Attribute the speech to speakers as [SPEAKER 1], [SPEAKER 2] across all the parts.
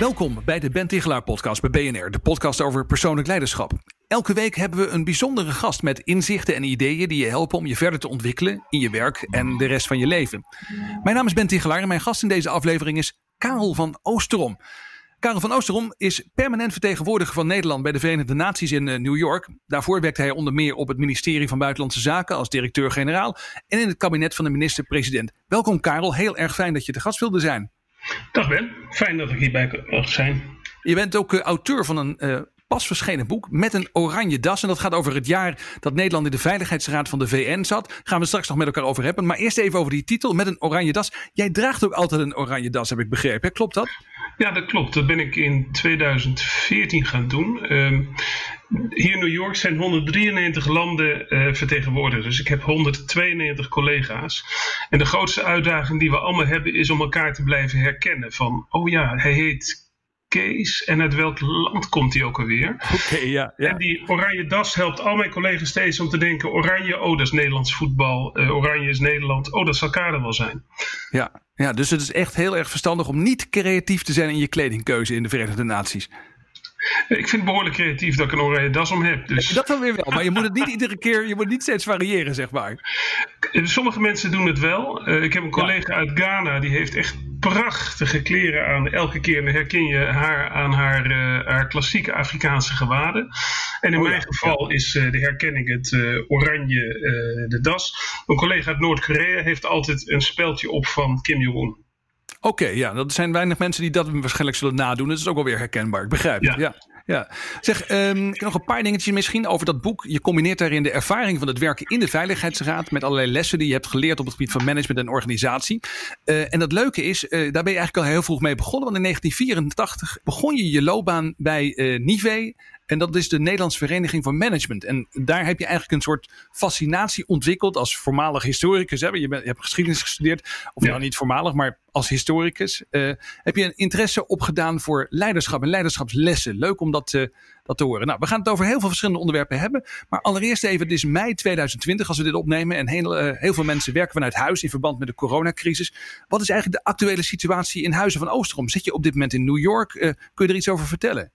[SPEAKER 1] Welkom bij de Ben Tichelaar podcast bij BNR, de podcast over persoonlijk leiderschap. Elke week hebben we een bijzondere gast met inzichten en ideeën die je helpen om je verder te ontwikkelen in je werk en de rest van je leven. Mijn naam is Ben Tichelaar en mijn gast in deze aflevering is Karel van Oosterom. Karel van Oosterom is permanent vertegenwoordiger van Nederland bij de Verenigde Naties in eh, New York. Daarvoor werkte hij onder meer op het ministerie van Buitenlandse Zaken als directeur-generaal en in het kabinet van de minister-president. Welkom Karel, heel erg fijn dat je te gast wilde zijn.
[SPEAKER 2] Dag Ben, fijn dat ik hierbij mag zijn.
[SPEAKER 1] Je bent ook uh, auteur van een uh, pas verschenen boek met een oranje das. En dat gaat over het jaar dat Nederland in de Veiligheidsraad van de VN zat. Gaan we straks nog met elkaar over hebben. Maar eerst even over die titel met een oranje das. Jij draagt ook altijd een oranje das, heb ik begrepen. Klopt dat?
[SPEAKER 2] Ja, dat klopt. Dat ben ik in 2014 gaan doen. Uh, hier in New York zijn 193 landen uh, vertegenwoordigd. Dus ik heb 192 collega's. En de grootste uitdaging die we allemaal hebben is om elkaar te blijven herkennen. Van, oh ja, hij heet Kees. En uit welk land komt hij ook alweer?
[SPEAKER 1] Oké, ja, ja,
[SPEAKER 2] En die oranje das helpt al mijn collega's steeds om te denken: oranje, oh, dat is Nederlands voetbal. Uh, oranje is Nederland. Oh, dat zal Kade wel zijn.
[SPEAKER 1] Ja, ja, dus het is echt heel erg verstandig om niet creatief te zijn in je kledingkeuze in de Verenigde Naties.
[SPEAKER 2] Ik vind het behoorlijk creatief dat ik een oranje das om heb. Dus.
[SPEAKER 1] Dat dan weer wel, maar je moet het niet iedere keer, je moet niet steeds variëren, zeg maar.
[SPEAKER 2] Sommige mensen doen het wel. Uh, ik heb een collega ja. uit Ghana, die heeft echt prachtige kleren aan. Elke keer herken je haar aan haar, uh, haar klassieke Afrikaanse gewaden. En in oh, mijn ja, geval is uh, de herkenning het oranje, de das. Een collega uit Noord-Korea heeft altijd een speldje op van Kim Jong-un.
[SPEAKER 1] Oké, okay, ja, dat zijn weinig mensen die dat waarschijnlijk zullen nadoen. Dat is ook wel weer herkenbaar. Ik begrijp het. Ja. Ja. Zeg, um, nog een paar dingetjes misschien over dat boek. Je combineert daarin de ervaring van het werken in de Veiligheidsraad met allerlei lessen die je hebt geleerd op het gebied van management en organisatie. Uh, en dat leuke is, uh, daar ben je eigenlijk al heel vroeg mee begonnen. Want in 1984 begon je je loopbaan bij uh, Nive. En dat is de Nederlandse Vereniging voor Management. En daar heb je eigenlijk een soort fascinatie ontwikkeld als voormalig historicus. Hè? Je, bent, je hebt geschiedenis gestudeerd, of ja. nou niet voormalig, maar als historicus. Uh, heb je een interesse opgedaan voor leiderschap en leiderschapslessen. Leuk om dat, uh, dat te horen. Nou, we gaan het over heel veel verschillende onderwerpen hebben. Maar allereerst even, het is mei 2020 als we dit opnemen. En heel, uh, heel veel mensen werken vanuit huis in verband met de coronacrisis. Wat is eigenlijk de actuele situatie in Huizen van Oosterom? Zit je op dit moment in New York? kun je er iets over vertellen?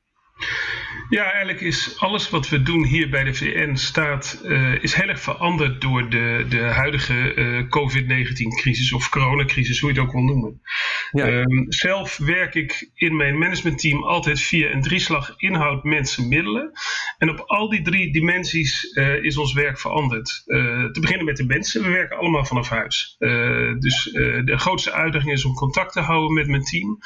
[SPEAKER 2] Ja, eigenlijk is alles wat we doen hier bij de VN staat, uh, is heel erg veranderd door de, de huidige uh, COVID-19-crisis of coronacrisis, hoe je het ook wil noemen. Ja. Um, zelf werk ik in mijn managementteam altijd via een drieslag inhoud, mensen, middelen. En op al die drie dimensies uh, is ons werk veranderd. te beginnen met de mensen, we werken allemaal vanaf huis. dus de grootste uitdaging is om contact te houden met mijn team.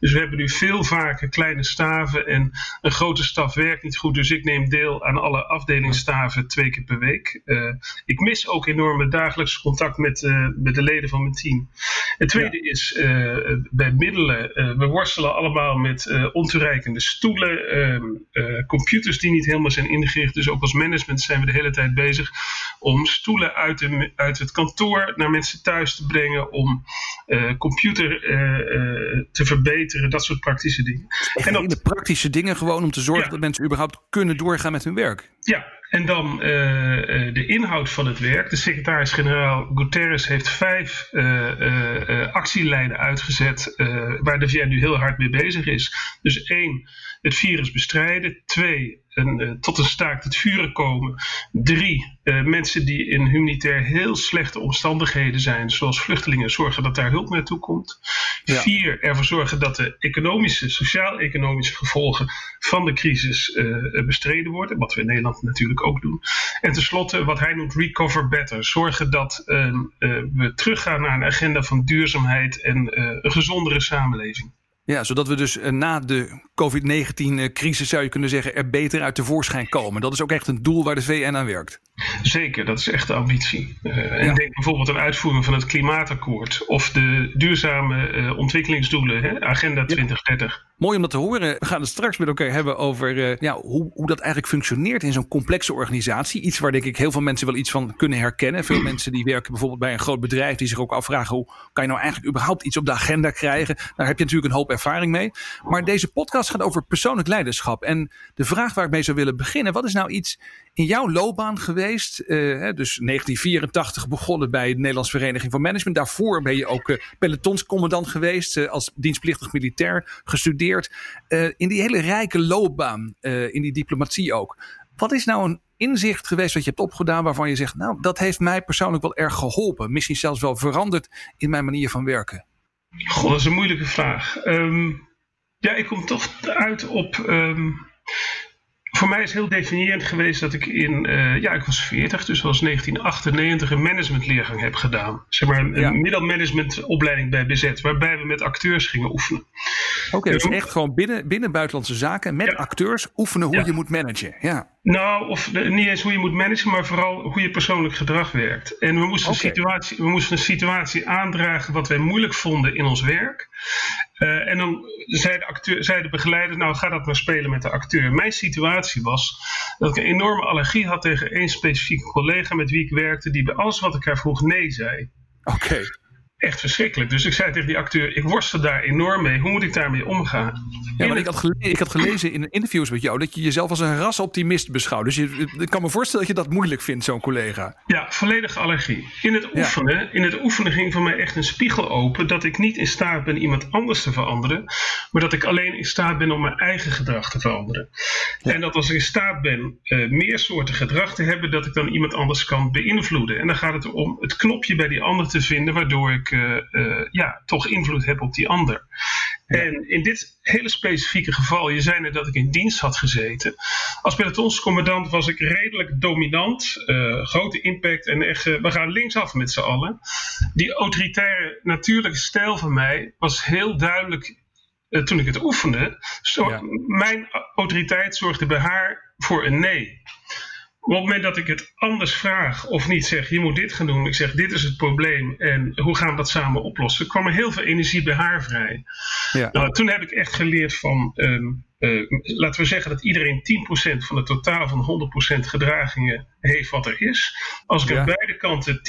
[SPEAKER 2] Dus we hebben nu veel vaker kleine staven en een grote werkt niet goed, dus ik neem deel aan alle afdelingsstaven twee keer per week. Uh, ik mis ook enorm het dagelijks contact met, uh, met de leden van mijn team. Het tweede ja. is uh, bij middelen. we worstelen allemaal met ontoereikende stoelen, ehm, computers die niet helemaal zijn ingericht. Dus ook als management zijn we de hele tijd bezig om stoelen uit, de, uit het kantoor naar mensen thuis te brengen, om computer te verbeteren, dat soort praktische dingen.
[SPEAKER 1] En dat, praktische dingen gewoon om te zorgen ja. Dat mensen überhaupt kunnen doorgaan met hun werk.
[SPEAKER 2] Ja, en dan uh, de inhoud van het werk. De secretaris-generaal Guterres heeft vijf uh, actielijnen uitgezet waar de VN nu heel hard mee bezig is. Dus één, het virus bestrijden. Twee, een, uh, tot een staakt het vuren komen. Drie, uh, mensen die in humanitair heel slechte omstandigheden zijn, zoals vluchtelingen, zorgen dat daar hulp naartoe komt. Ja. Vier, ervoor zorgen dat de economische, sociaal-economische gevolgen van de crisis uh, bestreden worden, wat we in Nederland natuurlijk ook doen. En tenslotte, wat hij noemt recover better. Zorgen dat we teruggaan naar een agenda van duurzaamheid en een gezondere samenleving.
[SPEAKER 1] Ja, zodat we dus na de COVID-19-crisis, zou je kunnen zeggen, er beter uit tevoorschijn komen. Dat is ook echt een doel waar de VN aan werkt.
[SPEAKER 2] Zeker, dat is echt de ambitie. Uh, en denk bijvoorbeeld aan uitvoering van het klimaatakkoord of de duurzame uh, ontwikkelingsdoelen, hè, Agenda 2030.
[SPEAKER 1] Mooi om dat te horen. We gaan het straks met elkaar hebben over uh, ja, hoe, hoe dat eigenlijk functioneert in zo'n complexe organisatie. Iets waar denk ik heel veel mensen wel iets van kunnen herkennen. Veel mensen die werken bijvoorbeeld bij een groot bedrijf die zich ook afvragen hoe kan je nou eigenlijk überhaupt iets op de agenda krijgen. Daar heb je natuurlijk een hoop ervaring mee. Maar deze podcast gaat over persoonlijk leiderschap. En de vraag waar ik mee zou willen beginnen, wat is nou iets in jouw loopbaan geweest? Uh, dus 1984 begonnen bij de Nederlandse Vereniging van Management. Daarvoor ben je ook uh, pelotonscommandant geweest uh, als dienstplichtig militair gestudeerd in die hele rijke loopbaan, in die diplomatie ook. Wat is nou een inzicht geweest wat je hebt opgedaan waarvan je zegt, nou, dat heeft mij persoonlijk wel erg geholpen. Misschien zelfs wel veranderd in mijn manier van werken.
[SPEAKER 2] God, dat is een moeilijke vraag. Um, ja, ik kom toch uit op. Um, voor mij is heel definiërend geweest dat ik in, uh, ja, ik was 40, dus was 1998 een managementleergang heb gedaan. Zeg maar een, ja. middelmanagementopleiding bij BZ, waarbij we met acteurs gingen oefenen.
[SPEAKER 1] Oké, okay, dus echt gewoon binnen, binnen buitenlandse zaken met ja. acteurs oefenen hoe ja. je moet managen. Ja.
[SPEAKER 2] Nou, of niet eens hoe je moet managen, maar vooral hoe je persoonlijk gedrag werkt. En we moesten, okay. een, situatie, we moesten een situatie aandragen wat wij moeilijk vonden in ons werk. Uh, en dan zei de, acteur, zei de begeleider, nou ga dat maar spelen met de acteur. Mijn situatie was dat ik een enorme allergie had tegen één specifieke collega met wie ik werkte, die bij alles wat ik haar vroeg nee zei.
[SPEAKER 1] Oké. Okay
[SPEAKER 2] echt verschrikkelijk. Dus ik zei tegen die acteur, ik worstel daar enorm mee. Hoe moet ik daarmee omgaan?
[SPEAKER 1] Ja, maar ik had, gelezen, ik had gelezen in interviews met jou dat je jezelf als een rasoptimist beschouwt. Dus je, ik kan me voorstellen dat je dat moeilijk vindt, zo'n collega.
[SPEAKER 2] Ja, volledige allergie. In het, oefenen, ja. in het oefenen ging voor mij echt een spiegel open dat ik niet in staat ben iemand anders te veranderen, maar dat ik alleen in staat ben om mijn eigen gedrag te veranderen. Ja. En dat als ik in staat ben uh, meer soorten gedrag te hebben, dat ik dan iemand anders kan beïnvloeden. En dan gaat het om het knopje bij die ander te vinden, waardoor ik ja, toch invloed heb op die ander. En in dit hele specifieke geval, je zei net dat ik in dienst had gezeten. Als pelotonscommandant was ik redelijk dominant, uh, grote impact en echt, uh, we gaan linksaf met z'n allen. Die autoritaire natuurlijke stijl van mij was heel duidelijk uh, toen ik het oefende. Zo, ja. Mijn autoriteit zorgde bij haar voor een nee. Op het moment dat ik het anders vraag of niet zeg, je moet dit gaan doen, ik zeg dit is het probleem en hoe gaan we dat samen oplossen, kwam er heel veel energie bij haar vrij. Ja. Nou, toen heb ik echt geleerd van, um, uh, laten we zeggen dat iedereen 10% van het totaal van 100% gedragingen heeft wat er is. Als ik ja. aan beide kanten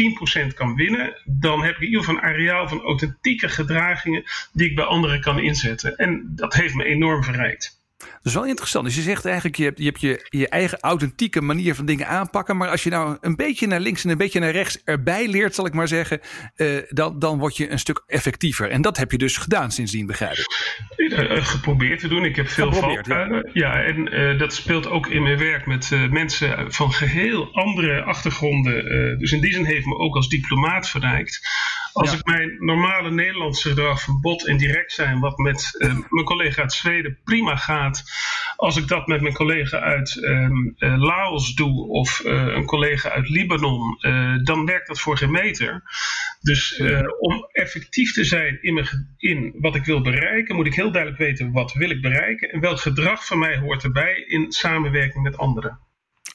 [SPEAKER 2] 10% kan winnen, dan heb ik in ieder geval een areaal van authentieke gedragingen die ik bij anderen kan inzetten. En dat heeft me enorm verrijkt.
[SPEAKER 1] Dat is wel interessant. Dus je zegt eigenlijk, je hebt, je hebt je, je eigen authentieke manier van dingen aanpakken. Maar als je nou een beetje naar links en een beetje naar rechts erbij leert, zal ik maar zeggen. Uh, dan, dan word je een stuk effectiever. En dat heb je dus gedaan sindsdien, begrijp ik.
[SPEAKER 2] Uh, geprobeerd te doen. Ik heb veel valkuilen. Ja. ja, en uh, dat speelt ook in mijn werk met mensen van geheel andere achtergronden. dus in die zin heeft me ook als diplomaat verrijkt. Als ja. ik mijn normale Nederlandse gedrag van bot en direct zijn, wat met uh, mijn collega uit Zweden prima gaat, als ik dat met mijn collega uit um, uh, Laos doe of uh, een collega uit Libanon, dan werkt dat voor geen meter. Dus om effectief te zijn in, mijn, in wat ik wil bereiken, moet ik heel duidelijk weten wat wil ik bereiken en welk gedrag van mij hoort erbij in samenwerking met anderen.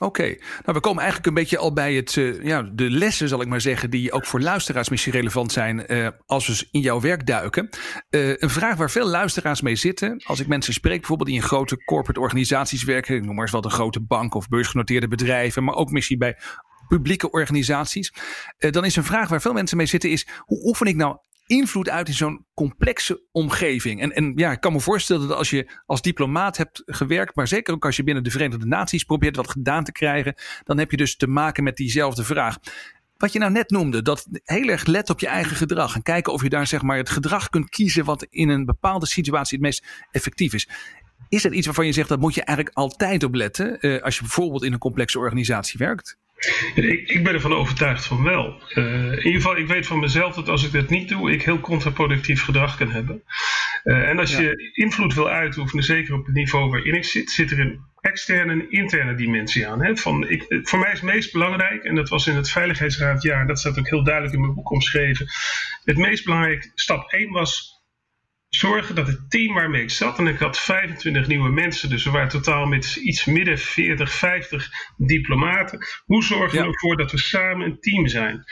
[SPEAKER 1] Oké, nou we komen eigenlijk een beetje al bij het, uh, ja, de lessen, zal ik maar zeggen, die ook voor luisteraars misschien relevant zijn uh, als we in jouw werk duiken. Uh, een vraag waar veel luisteraars mee zitten, als ik mensen spreek, bijvoorbeeld die in grote corporate organisaties werken, ik noem maar eens wat een grote bank of beursgenoteerde bedrijven, maar ook misschien bij publieke organisaties, dan is een vraag waar veel mensen mee zitten is, hoe oefen ik nou invloed uit in zo'n complexe omgeving. En, en ja, ik kan me voorstellen dat als je als diplomaat hebt gewerkt, maar zeker ook als je binnen de Verenigde Naties probeert wat gedaan te krijgen, dan heb je dus te maken met diezelfde vraag. Wat je nou net noemde, dat heel erg let op je eigen gedrag en kijken of je daar zeg maar het gedrag kunt kiezen wat in een bepaalde situatie het meest effectief is. Is dat iets waarvan je zegt dat moet je eigenlijk altijd op letten uh, als je bijvoorbeeld in een complexe organisatie werkt?
[SPEAKER 2] Ik, ik, ben ervan overtuigd van wel. Uh, in ieder geval, ik weet van mezelf dat als ik dat niet doe, ik heel contraproductief gedrag kan hebben. Uh, en als ja. je invloed wil uitoefenen, zeker op het niveau waarin ik zit, zit er een externe en interne dimensie aan. Hè? Van, ik, voor mij is het meest belangrijk, en dat was in het Veiligheidsraadjaar, dat staat ook heel duidelijk in mijn boek omschreven. Het meest belangrijk, stap 1 was zorgen dat het team waarmee ik zat, en ik had 25 nieuwe mensen, dus we waren totaal met iets midden 40, 50 diplomaten. Hoe zorgen we ervoor dat we samen een team zijn?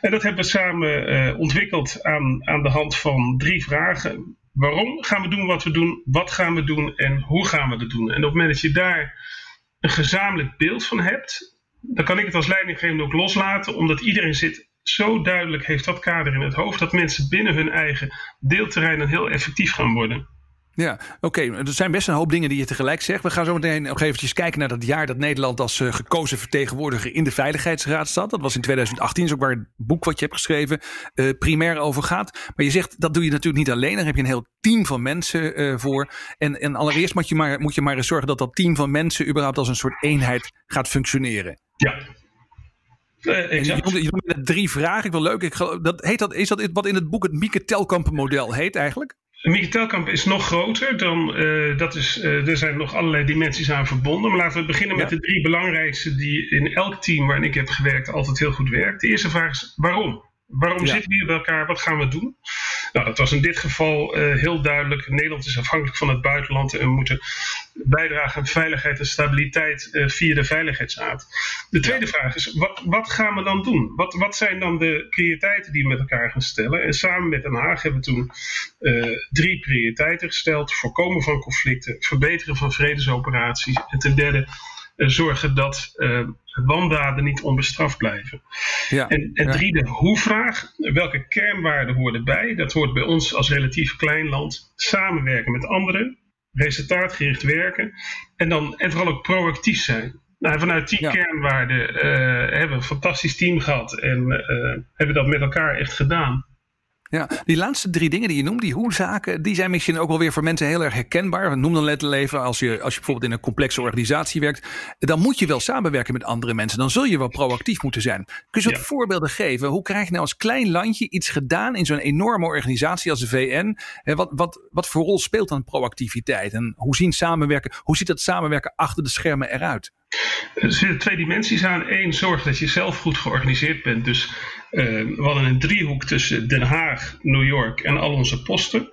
[SPEAKER 2] En dat hebben we samen uh, ontwikkeld aan, aan de hand van drie vragen. Waarom gaan we doen wat we doen? Wat gaan we doen? En hoe gaan we het doen? En op het moment dat je daar een gezamenlijk beeld van hebt, dan kan ik het als leidinggevende ook loslaten, omdat iedereen zit zo duidelijk heeft dat kader in het hoofd dat mensen binnen hun eigen deelterreinen heel effectief gaan worden.
[SPEAKER 1] Ja, oké. Er zijn best een hoop dingen die je tegelijk zegt. We gaan zo meteen nog eventjes kijken naar dat jaar dat Nederland als uh, gekozen vertegenwoordiger in de Veiligheidsraad staat. Dat was in 2018, dat is ook waar het boek wat je hebt geschreven uh, primair over gaat. Maar je zegt dat doe je natuurlijk niet alleen. Daar heb je een heel team van mensen uh, voor. En, en allereerst moet je, maar, moet je maar eens zorgen dat dat team van mensen überhaupt als een soort eenheid gaat functioneren.
[SPEAKER 2] Ja,
[SPEAKER 1] uh, je noemde drie vragen. Ik wil leuk. Ik, dat, heet dat, is dat wat in het boek het Mieke Telkamp model heet eigenlijk?
[SPEAKER 2] Mieke Telkamp is nog groter dan. Uh, dat is, uh, er zijn nog allerlei dimensies aan verbonden. Maar laten we beginnen met de drie belangrijkste die in elk team waarin ik heb gewerkt altijd heel goed werkt. De eerste vraag is waarom? Waarom zitten we hier bij elkaar? Wat gaan we doen? Nou, dat was in dit geval uh, heel duidelijk. Nederland is afhankelijk van het buitenland en we moeten bijdragen aan veiligheid en stabiliteit uh, via de Veiligheidsraad. De tweede vraag is, wat, wat, gaan we dan doen? Wat, wat, zijn dan de prioriteiten die we met elkaar gaan stellen? En samen met Den Haag hebben we toen uh, drie prioriteiten gesteld. Voorkomen van conflicten, verbeteren van vredesoperaties en ten derde zorgen dat uh, wandaden niet onbestraft blijven. Ja, en, en drie, de hoe-vraag. Welke kernwaarden horen bij? Dat hoort bij ons als relatief klein land. Samenwerken met anderen, resultaatgericht werken en, dan, en vooral ook proactief zijn. Nou, vanuit die kernwaarden uh, hebben we een fantastisch team gehad en uh, hebben dat met elkaar echt gedaan.
[SPEAKER 1] Ja, die laatste drie dingen die je noemt, die hoe-zaken, die zijn misschien ook wel weer voor mensen heel erg herkenbaar. Noem dan letterlijk even, als je, als je bijvoorbeeld in een complexe organisatie werkt, dan moet je wel samenwerken met andere mensen. Dan zul je wel proactief moeten zijn. Kun je wat voorbeelden geven? Hoe krijg je nou als klein landje iets gedaan in zo'n enorme organisatie als de VN? Wat, wat, wat voor rol speelt dan proactiviteit? En hoe, zien samenwerken, hoe ziet dat samenwerken achter de schermen eruit?
[SPEAKER 2] Er zitten twee dimensies aan. Eén, zorg dat je zelf goed georganiseerd bent. Dus uh, we hadden een driehoek tussen Den Haag, New York en al onze posten.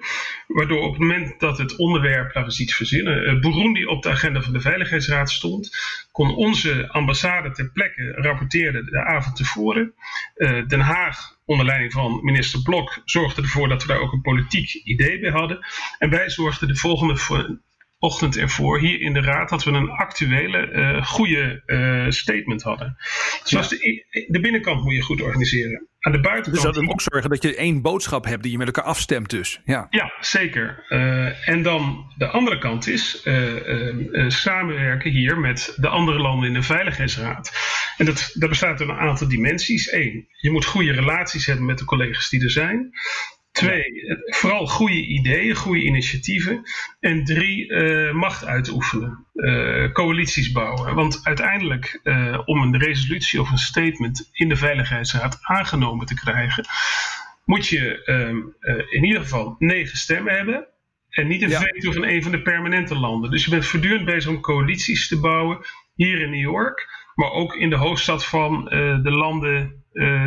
[SPEAKER 2] Waardoor op het moment dat het onderwerp, laten we eens iets verzinnen, uh, Burundi op de agenda van de Veiligheidsraad stond, kon onze ambassade ter plekke rapporteren de avond tevoren. Uh, Den Haag onder leiding van minister Blok zorgde ervoor dat we daar ook een politiek idee bij hadden. En wij zorgden de volgende ochtend ervoor hier in de raad dat we een actuele, uh, goede uh, statement hadden. Dus de, de, binnenkant moet je goed organiseren. Aan de buitenkant.
[SPEAKER 1] Dus dat moet ook zorgen dat je één boodschap hebt die je met elkaar afstemt, dus. Ja,
[SPEAKER 2] ja zeker. Uh, en dan de andere kant is samenwerken hier met de andere landen in de Veiligheidsraad. En dat, dat bestaat uit een aantal dimensies. Eén, je moet goede relaties hebben met de collega's die er zijn. Twee, vooral goede ideeën, goede initiatieven. En drie, uh, macht uitoefenen. Uh, coalities bouwen. Want uiteindelijk, uh, om een resolutie of een statement in de Veiligheidsraad aangenomen te krijgen, moet je ehm, in ieder geval negen stemmen hebben. En niet een ja. veto van een van de permanente landen. Dus je bent voortdurend bezig om coalities te bouwen. Hier in New York, maar ook in de hoofdstad van de landen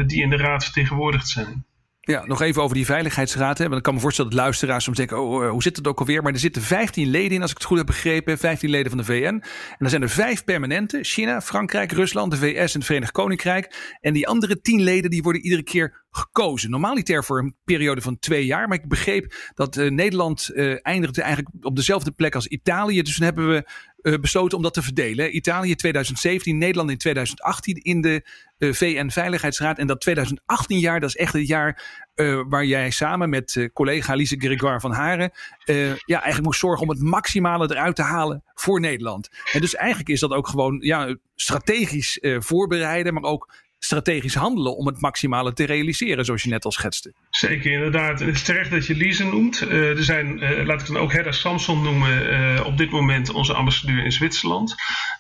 [SPEAKER 2] die in de raad vertegenwoordigd zijn.
[SPEAKER 1] Ja, nog even over die veiligheidsraad. Hè. Want ik kan me voorstellen dat luisteraars soms denken: oh, eh, hoe zit het ook alweer? Maar er zitten 15 leden in, als ik het goed heb begrepen. 15 leden van de VN. En dan zijn er vijf permanente: China, Frankrijk, Rusland, de VS en het Verenigd Koninkrijk. En die andere 10 leden die worden iedere keer gekozen. Normaliter voor een periode van twee jaar. Maar ik begreep dat uh, Nederland uh, eindigde eigenlijk op dezelfde plek als Italië. Dus toen hebben we uh, besloten om dat te verdelen. Italië 2017, Nederland in 2018 in de uh, VN-veiligheidsraad. En dat 2018 jaar, dat is echt het jaar uh, waar jij samen met collega Lise Gregoire van Haren ja, eigenlijk moest zorgen om het maximale eruit te halen voor Nederland. En dus eigenlijk is dat ook gewoon ja, strategisch voorbereiden, maar ook strategisch handelen om het maximale te realiseren, zoals je net al schetste.
[SPEAKER 2] Zeker, inderdaad. Het is terecht dat je Lise noemt. Uh, er zijn, uh, laat ik dan ook Hedda Samson noemen, uh, op dit moment onze ambassadeur in Zwitserland.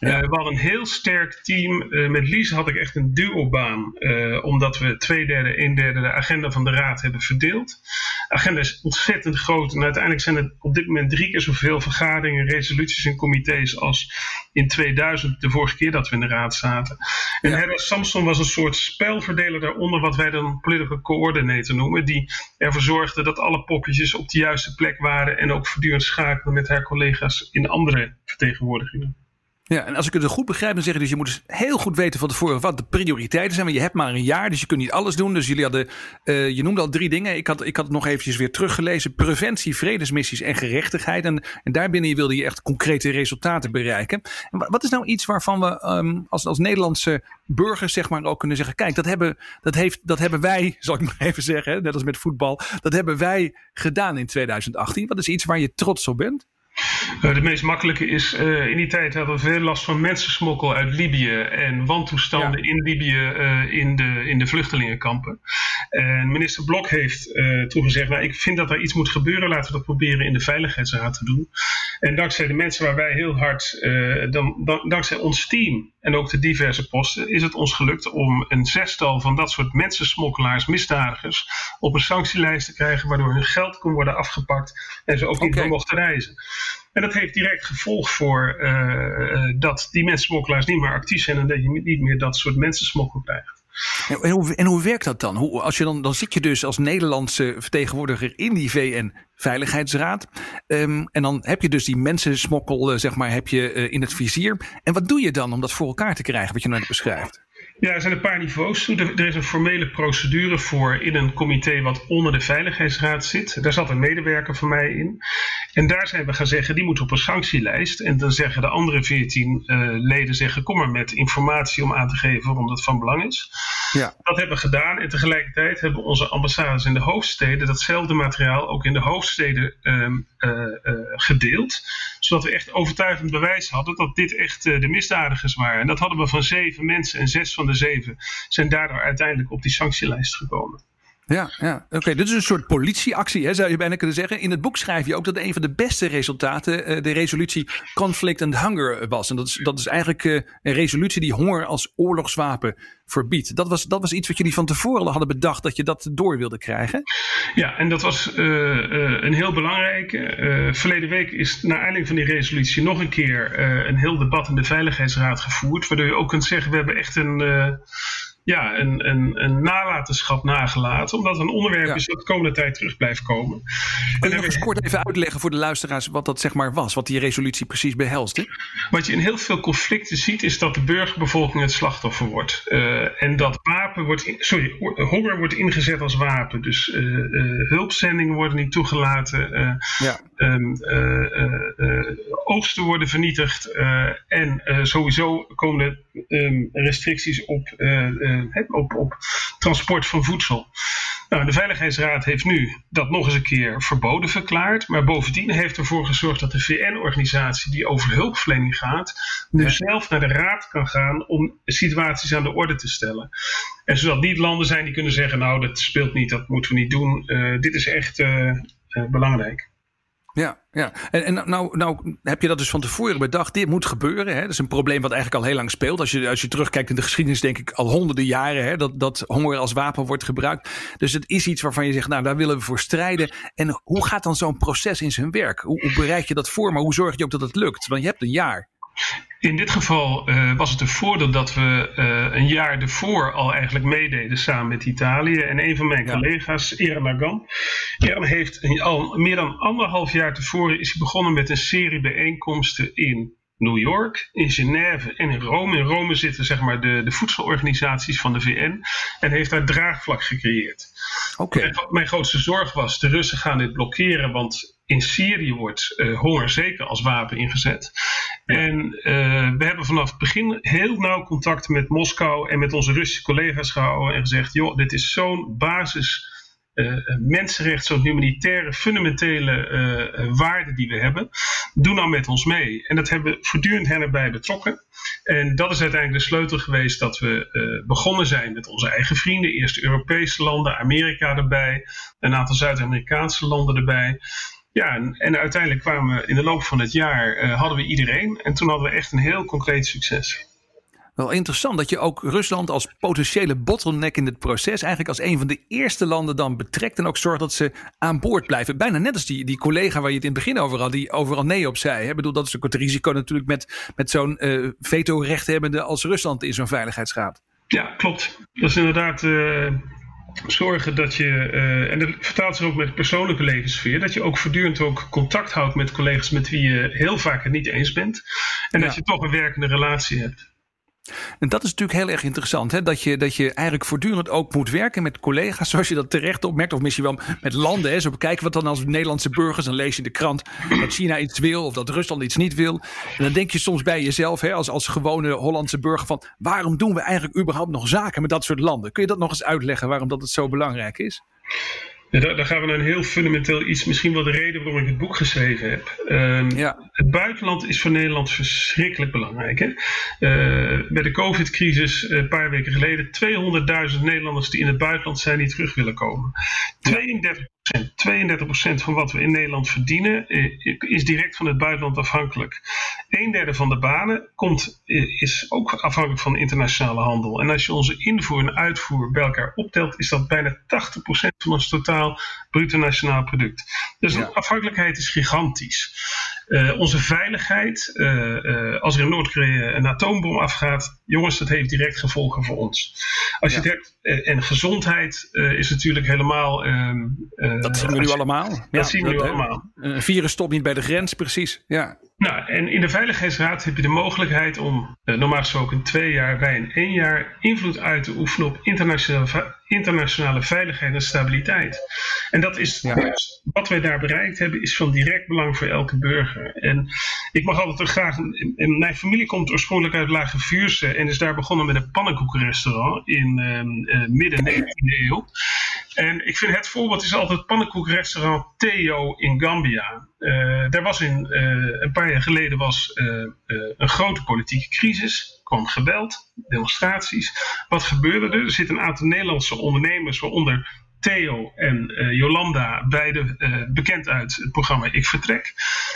[SPEAKER 2] Ja. we hadden een heel sterk team. met Lise had ik echt een duobaan, omdat we twee derde, een derde de agenda van de raad hebben verdeeld. De agenda is ontzettend groot en uiteindelijk zijn er op dit moment drie keer zoveel vergaderingen, resoluties en comité's als in 2000, de vorige keer dat we in de raad zaten. En ja. Hedda Samson was een soort spelverdeler daaronder, wat wij dan political coordinator noemen, die ervoor zorgde dat alle poppetjes op de juiste plek waren en ook voortdurend schakelde met haar collega's in andere vertegenwoordigingen.
[SPEAKER 1] Ja, en als ik het goed begrijp, dan zeg je dus je moet dus heel goed weten van tevoren wat de prioriteiten zijn. Want je hebt maar een jaar, dus je kunt niet alles doen. Dus jullie hadden, uh, je noemde al drie dingen. Ik had, ik had het nog eventjes weer teruggelezen. Preventie, vredesmissies en gerechtigheid. En, en daarbinnen wilde je echt concrete resultaten bereiken. En wat is nou iets waarvan we um, als, als Nederlandse burgers zeg maar ook kunnen zeggen. Kijk, dat hebben, dat heeft, dat hebben wij, zal ik maar even zeggen, net als met voetbal. Dat hebben wij gedaan in 2018. Wat is iets waar je trots op bent?
[SPEAKER 2] Uh, de meest makkelijke is, uh, in die tijd hadden we veel last van mensensmokkel uit Libië en wantoestanden in Libië uh, in, de, in de vluchtelingenkampen. En minister Blok heeft toen gezegd, nou, ik vind dat er iets moet gebeuren, laten we dat proberen in de Veiligheidsraad te doen. En dankzij de mensen waar wij heel hard, dan, dan, dankzij ons team en ook de diverse posten, is het ons gelukt om een zestal van dat soort mensensmokkelaars, misdadigers, op een sanctielijst te krijgen, waardoor hun geld kon worden afgepakt en ze ook niet meer mochten reizen. En dat heeft direct gevolg voor uh, dat die mensensmokkelaars niet meer actief zijn en dat je niet meer dat soort mensensmokkel krijgt.
[SPEAKER 1] En hoe, en hoe werkt dat dan? Hoe, als je dan? Dan zit je dus als Nederlandse vertegenwoordiger in die VN-veiligheidsraad. Um, en dan heb je dus die mensensmokkel, zeg maar, heb je uh, in het vizier. En wat doe je dan om dat voor elkaar te krijgen, wat je net beschrijft?
[SPEAKER 2] Ja, er zijn een paar niveaus. Er is een formele procedure voor in een comité wat onder de Veiligheidsraad zit. Daar zat een medewerker van mij in. En daar zijn we gaan zeggen, die moet op een sanctielijst. En dan zeggen de andere veertien uh, leden, zeggen, kom maar met informatie om aan te geven waarom dat van belang is. Ja. Dat hebben we gedaan. En tegelijkertijd hebben onze ambassades in de hoofdsteden datzelfde materiaal ook in de hoofdsteden uh, uh, gedeeld. Zodat we echt overtuigend bewijs hadden dat dit echt de misdadigers waren. En dat hadden we van zeven mensen en zes van de zeven zijn daardoor uiteindelijk op die sanctielijst gekomen.
[SPEAKER 1] Ja, ja. oké. Dit is een soort politieactie, hè, zou je bijna kunnen zeggen. In het boek schrijf je ook dat een van de beste resultaten uh, de resolutie Conflict and Hunger was. En dat is, dat is eigenlijk uh, een resolutie die honger als oorlogswapen verbiedt. Dat was, dat was iets wat jullie van tevoren hadden bedacht dat je dat door wilde krijgen.
[SPEAKER 2] Ja, en dat was uh, een heel belangrijke. verleden week is naar aanleiding van die resolutie nog een keer een heel debat in de Veiligheidsraad gevoerd. Waardoor je ook kunt zeggen, we hebben echt een ja, een, een, een nalatenschap nagelaten. Omdat het een onderwerp is dat de komende tijd terug blijft komen.
[SPEAKER 1] Kun je nog eens kort even uitleggen voor de luisteraars wat dat zeg maar was? Wat die resolutie precies behelst?
[SPEAKER 2] Wat je in heel veel conflicten ziet is dat de burgerbevolking het slachtoffer wordt. Uh, en dat wapen wordt, in, sorry, honger wordt ingezet als wapen. Dus uh, uh, hulpzendingen worden niet toegelaten. ja. Um, oogsten worden vernietigd. en sowieso komen er um, restricties op eh, op, op transport van voedsel. Nou, de Veiligheidsraad heeft nu dat nog eens een keer verboden verklaard. Maar bovendien heeft ervoor gezorgd dat de VN-organisatie die over hulpverlening gaat, nu zelf naar de raad kan gaan om situaties aan de orde te stellen. En zodat niet landen zijn die kunnen zeggen, nou dat speelt niet, dat moeten we niet doen. Uh, dit is echt uh, belangrijk.
[SPEAKER 1] Ja, ja. En, en nou, nou heb je dat dus van tevoren bedacht. Dit moet gebeuren. Hè? Dat is een probleem wat eigenlijk al heel lang speelt. Als je, als je terugkijkt in de geschiedenis, denk ik al honderden jaren. Hè, dat, dat honger als wapen wordt gebruikt. Dus het is iets waarvan je zegt, nou daar willen we voor strijden. En hoe gaat dan zo'n proces in zijn werk? Hoe, hoe bereid je dat voor? Maar hoe zorg je ook dat het lukt? Want je hebt een jaar.
[SPEAKER 2] In dit geval uh, was het een voordeel dat we uh, een jaar ervoor al eigenlijk meededen samen met Italië. En een van mijn ja. collega's, Nagan, Eran heeft al meer dan anderhalf jaar tevoren is hij begonnen met een serie bijeenkomsten in New York, in Genève en in Rome. In Rome zitten zeg maar de, de voedselorganisaties van de VN en heeft daar draagvlak gecreëerd. Okay. Mijn, mijn grootste zorg was, de Russen gaan dit blokkeren, want in Syrië wordt uh, honger zeker als wapen ingezet. En uh, we hebben vanaf het begin heel nauw contact met Moskou en met onze Russische collega's gehouden en gezegd: joh, dit is zo'n basis. Uh, mensenrecht, zo'n humanitaire, fundamentele waarde die we hebben. Doe nou met ons mee. En dat hebben we voortdurend hen erbij betrokken. En dat is uiteindelijk de sleutel geweest dat we uh, begonnen zijn met onze eigen vrienden. Eerst Europese landen, Amerika erbij, een aantal Zuid-Amerikaanse landen erbij. Ja, en, en, uiteindelijk kwamen we in de loop van het jaar, uh, hadden we iedereen. En toen hadden we echt een heel concreet succes.
[SPEAKER 1] Wel interessant dat je ook Rusland als potentiële bottleneck in het proces eigenlijk als een van de eerste landen dan betrekt en ook zorgt dat ze aan boord blijven. Bijna net als die, die collega waar je het in het begin over had, die overal nee op zei. Ik bedoel, dat is ook het risico natuurlijk met, met zo'n uh, veto-rechthebbende als Rusland in zo'n veiligheidsraad.
[SPEAKER 2] Ja, klopt. Dat is inderdaad zorgen dat je, en dat vertaalt zich ook met de persoonlijke levenssfeer, dat je ook voortdurend ook contact houdt met collega's met wie je heel vaak het niet eens bent. En dat je toch een werkende relatie hebt.
[SPEAKER 1] En dat is natuurlijk heel erg interessant. Hè? Dat, je, dat je eigenlijk voortdurend ook moet werken met collega's, zoals je dat terecht opmerkt. Of misschien wel met landen. Hè? Zo bekijken we dan als Nederlandse burgers. Dan lees je in de krant dat China iets wil of dat Rusland iets niet wil. En dan denk je soms bij jezelf, hè, als, als gewone Hollandse burger, van waarom doen we eigenlijk überhaupt nog zaken met dat soort landen? Kun je dat nog eens uitleggen waarom dat het zo belangrijk is?
[SPEAKER 2] Ja, daar, gaan we naar een heel fundamenteel iets. Misschien wel de reden waarom ik het boek geschreven heb. Ehm, ja. Het buitenland is voor Nederland verschrikkelijk belangrijk. Hè? Uh, bij de COVID-crisis een paar weken geleden 200.000 Nederlanders die in het buitenland zijn die terug willen komen. 32 32% van wat we in Nederland verdienen eh, is direct van het buitenland afhankelijk. Een derde van de banen komt, eh, is ook afhankelijk van de internationale handel. En als je onze invoer en uitvoer bij elkaar optelt, is dat bijna 80% van ons totaal bruto nationaal product. Dus de afhankelijkheid is gigantisch. Uh, onze veiligheid, uh, uh, als er in Noord-Korea een atoombom afgaat, jongens, dat heeft direct gevolgen voor ons. Als je het hebt, en gezondheid is natuurlijk helemaal. Ehm,
[SPEAKER 1] dat zien we nu allemaal.
[SPEAKER 2] Dat zien we nu allemaal.
[SPEAKER 1] Een virus stopt niet bij de grens, precies. Ja.
[SPEAKER 2] Nou, en in de Veiligheidsraad heb je de mogelijkheid om, normaal gesproken twee jaar, wij in één jaar, invloed uit te oefenen op internationale, internationale veiligheid en stabiliteit. En dat is dus, wat wij daar bereikt hebben, is van direct belang voor elke burger. En ik mag altijd graag. En mijn familie komt oorspronkelijk uit Lage Vuurse en is daar begonnen met een pannenkoekenrestaurant in uh, midden 19e eeuw. En ik vind het voorbeeld is altijd het pannenkoekenrestaurant Theo in Gambia. Uh, daar was in, uh, een paar jaar geleden was, een grote politieke crisis. Er kwam geweld, demonstraties. Wat gebeurde er? Er zitten een aantal Nederlandse ondernemers, waaronder Theo en uh, Jolanda, beide uh, bekend uit het programma Ik Vertrek.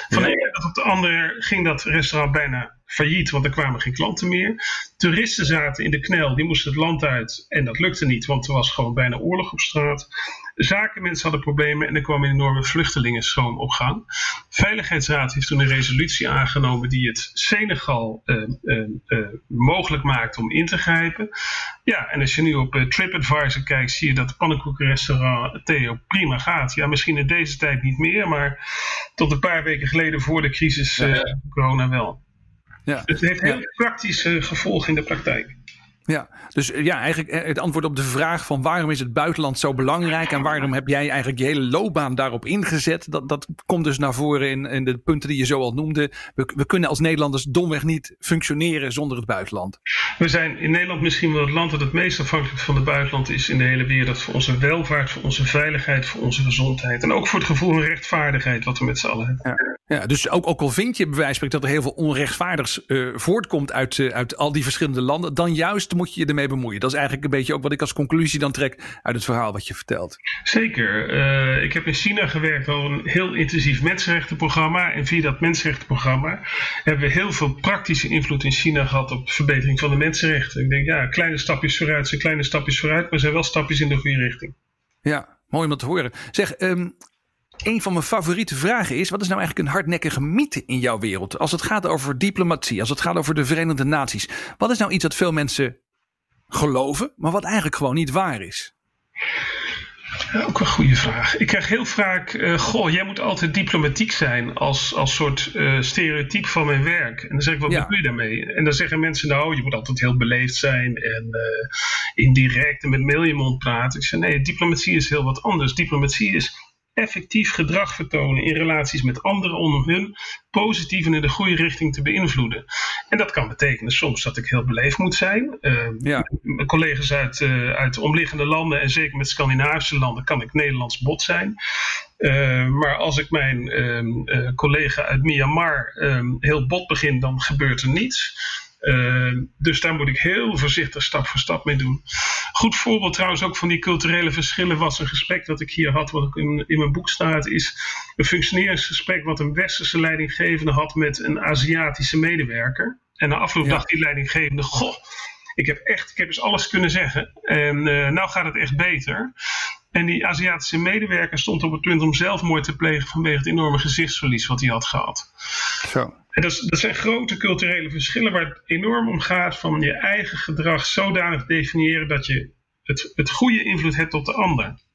[SPEAKER 2] Van de ene dag op de andere ging dat restaurant bijna failliet, want er kwamen geen klanten meer. Toeristen zaten in de knel, die moesten het land uit en dat lukte niet, want er was gewoon bijna oorlog op straat. Zakenmensen hadden problemen en er kwam een enorme vluchtelingenstroom op gang. Veiligheidsraad heeft toen een resolutie aangenomen die het Senegal uh, uh, mogelijk maakt om in te grijpen. Ja, en als je nu op TripAdvisor kijkt, zie je dat het pannenkoekenrestaurant Theo prima gaat. Ja, misschien in deze tijd niet meer, maar tot een paar weken geleden voor de crisis corona wel. Ja. Het heeft heel praktische gevolgen in de praktijk.
[SPEAKER 1] Ja, dus eh, ja, eigenlijk eh, het antwoord op de vraag van waarom is het buitenland zo belangrijk en waarom heb jij eigenlijk je hele loopbaan daarop ingezet, dat, dat komt dus naar voren in, in de punten die je zo al noemde. We, we kunnen als Nederlanders domweg niet functioneren zonder het buitenland.
[SPEAKER 2] We zijn in Nederland misschien wel het land dat het meest afhankelijk van het buitenland is in de hele wereld. Voor onze welvaart, voor onze veiligheid, voor onze gezondheid en ook voor het gevoel van rechtvaardigheid wat we met z'n allen hebben.
[SPEAKER 1] Ja. Ja, dus ook, ook al vind je bij wijze dat er heel veel onrechtvaardigs uh, voortkomt uit, uh, uit al die verschillende landen, dan juist moet je je ermee bemoeien. Dat is eigenlijk een beetje ook wat ik als conclusie dan trek uit het verhaal wat je vertelt.
[SPEAKER 2] Zeker. Uh, ik heb in China gewerkt al een heel intensief mensenrechtenprogramma. En via dat mensenrechtenprogramma hebben we heel veel praktische invloed in China gehad op verbetering van de mensenrechten. Ik denk, ja, kleine stapjes vooruit zijn kleine stapjes vooruit, maar zijn wel stapjes in de goede richting.
[SPEAKER 1] Ja, mooi om dat te horen. Zeg, um, een van mijn favoriete vragen is: wat is nou eigenlijk een hardnekkige mythe in jouw wereld? Als het gaat over diplomatie, als het gaat over de Verenigde Naties. Wat is nou iets dat veel mensen geloven, maar wat eigenlijk gewoon niet waar is?
[SPEAKER 2] ook een goede vraag. Ik krijg heel vaak, uh, goh, jij moet altijd diplomatiek zijn als, als soort uh, stereotype van mijn werk. En dan zeg ik, wat bedoel je daarmee? En dan zeggen mensen, nou, je moet altijd heel beleefd zijn en uh, indirect en met mond praten. Ik zeg, nee, diplomatie is heel wat anders. Diplomatie is effectief gedrag vertonen in relaties met anderen om hun positief en in de goede richting te beïnvloeden. En dat kan betekenen soms dat ik heel beleefd moet zijn. Uh, ja. Collega's uit, uh, uit omliggende landen en zeker met Scandinavische landen kan ik Nederlands bot zijn. Uh, maar als ik mijn uh, collega uit Myanmar ehm, heel bot begin, dan gebeurt er niets. Uh, dus daar moet ik heel voorzichtig stap voor stap mee doen. Goed voorbeeld trouwens ook van die culturele verschillen was een gesprek dat ik hier had, wat ook in, in mijn boek staat, is een functioneringsgesprek wat een westerse leidinggevende had met een Aziatische medewerker. En na afloop ja. dacht die leidinggevende, goh, ik heb echt, ik heb eens alles kunnen zeggen. En uh, nou gaat het echt beter. En die Aziatische medewerker stond op het punt om zelfmoord te plegen vanwege het enorme gezichtsverlies wat hij had gehad. Zo. En dat, dat, zijn grote culturele verschillen waar het enorm om gaat van je eigen gedrag zodanig definiëren dat je het, het goede invloed hebt op de ander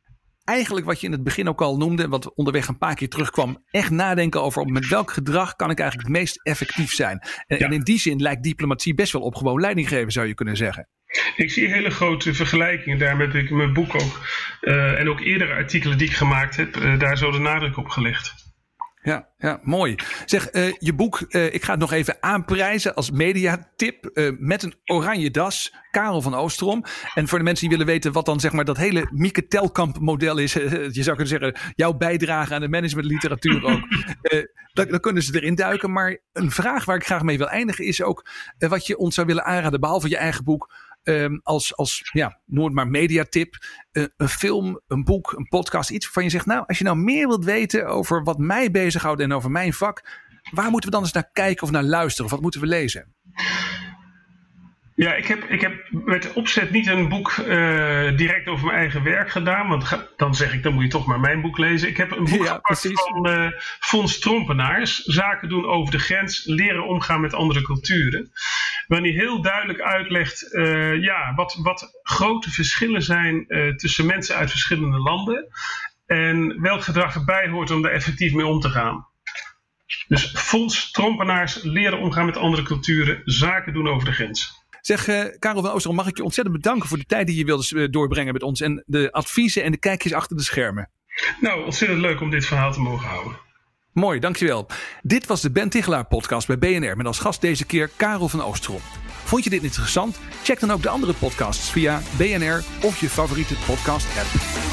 [SPEAKER 1] eigenlijk wat je in het begin ook al noemde, wat onderweg een paar keer terugkwam, echt nadenken over met welk gedrag kan ik eigenlijk het meest effectief zijn. En, en in die zin lijkt diplomatie best wel op gewoon leiding geven, zou je kunnen zeggen.
[SPEAKER 2] Ik zie hele grote vergelijkingen. Daar heb ik in mijn boek ook uh, en ook eerdere artikelen die ik gemaakt heb, uh, daar zo de nadruk op gelegd.
[SPEAKER 1] Ja, ja, mooi. Zeg, uh, je boek, uh, ik ga het nog even aanprijzen als mediatip. Uh, met een oranje das, Karel van Oosterom. En voor de mensen die willen weten wat dan zeg maar dat hele Mieke Telkamp model is. je zou kunnen zeggen, jouw bijdrage aan de managementliteratuur ook. dan, dan, kunnen ze erin duiken. Maar een vraag waar ik graag mee wil eindigen is ook wat je ons zou willen aanraden. Behalve je eigen boek um, als, als ja, noem het maar mediatip, uh, een film, een boek, een podcast, iets waarvan je zegt, nou, als je nou meer wilt weten over wat mij bezighoudt en over mijn vak, waar moeten we dan eens naar kijken of naar luisteren? Of wat moeten we lezen?
[SPEAKER 2] Ja, ik heb, ik heb met opzet niet een boek uh, direct over mijn eigen werk gedaan. Want dan zeg ik, dan moet je toch maar mijn boek lezen. Ik heb een boek ja, gepakt van uh, Fons Trompenaars. Zaken doen over de grens, leren omgaan met andere culturen. Waarin hij heel duidelijk uitlegt uh, ja, wat, wat grote verschillen zijn tussen mensen uit verschillende landen. En welk gedrag erbij hoort om daar effectief mee om te gaan. Dus Fons Trompenaars, leren omgaan met andere culturen, zaken doen over de grens.
[SPEAKER 1] Zeg, uh, Karel van Oosterom, mag ik je ontzettend bedanken voor de tijd die je wilde doorbrengen met ons. En de adviezen en de kijkjes achter de schermen.
[SPEAKER 2] Nou, ontzettend leuk om dit verhaal te mogen houden.
[SPEAKER 1] Mooi, dankjewel. Dit was de Ben Tichelaar podcast bij BNR met als gast deze keer Karel van Oosterom. Vond je dit interessant? Check dan ook de andere podcasts via BNR of je favoriete podcast app.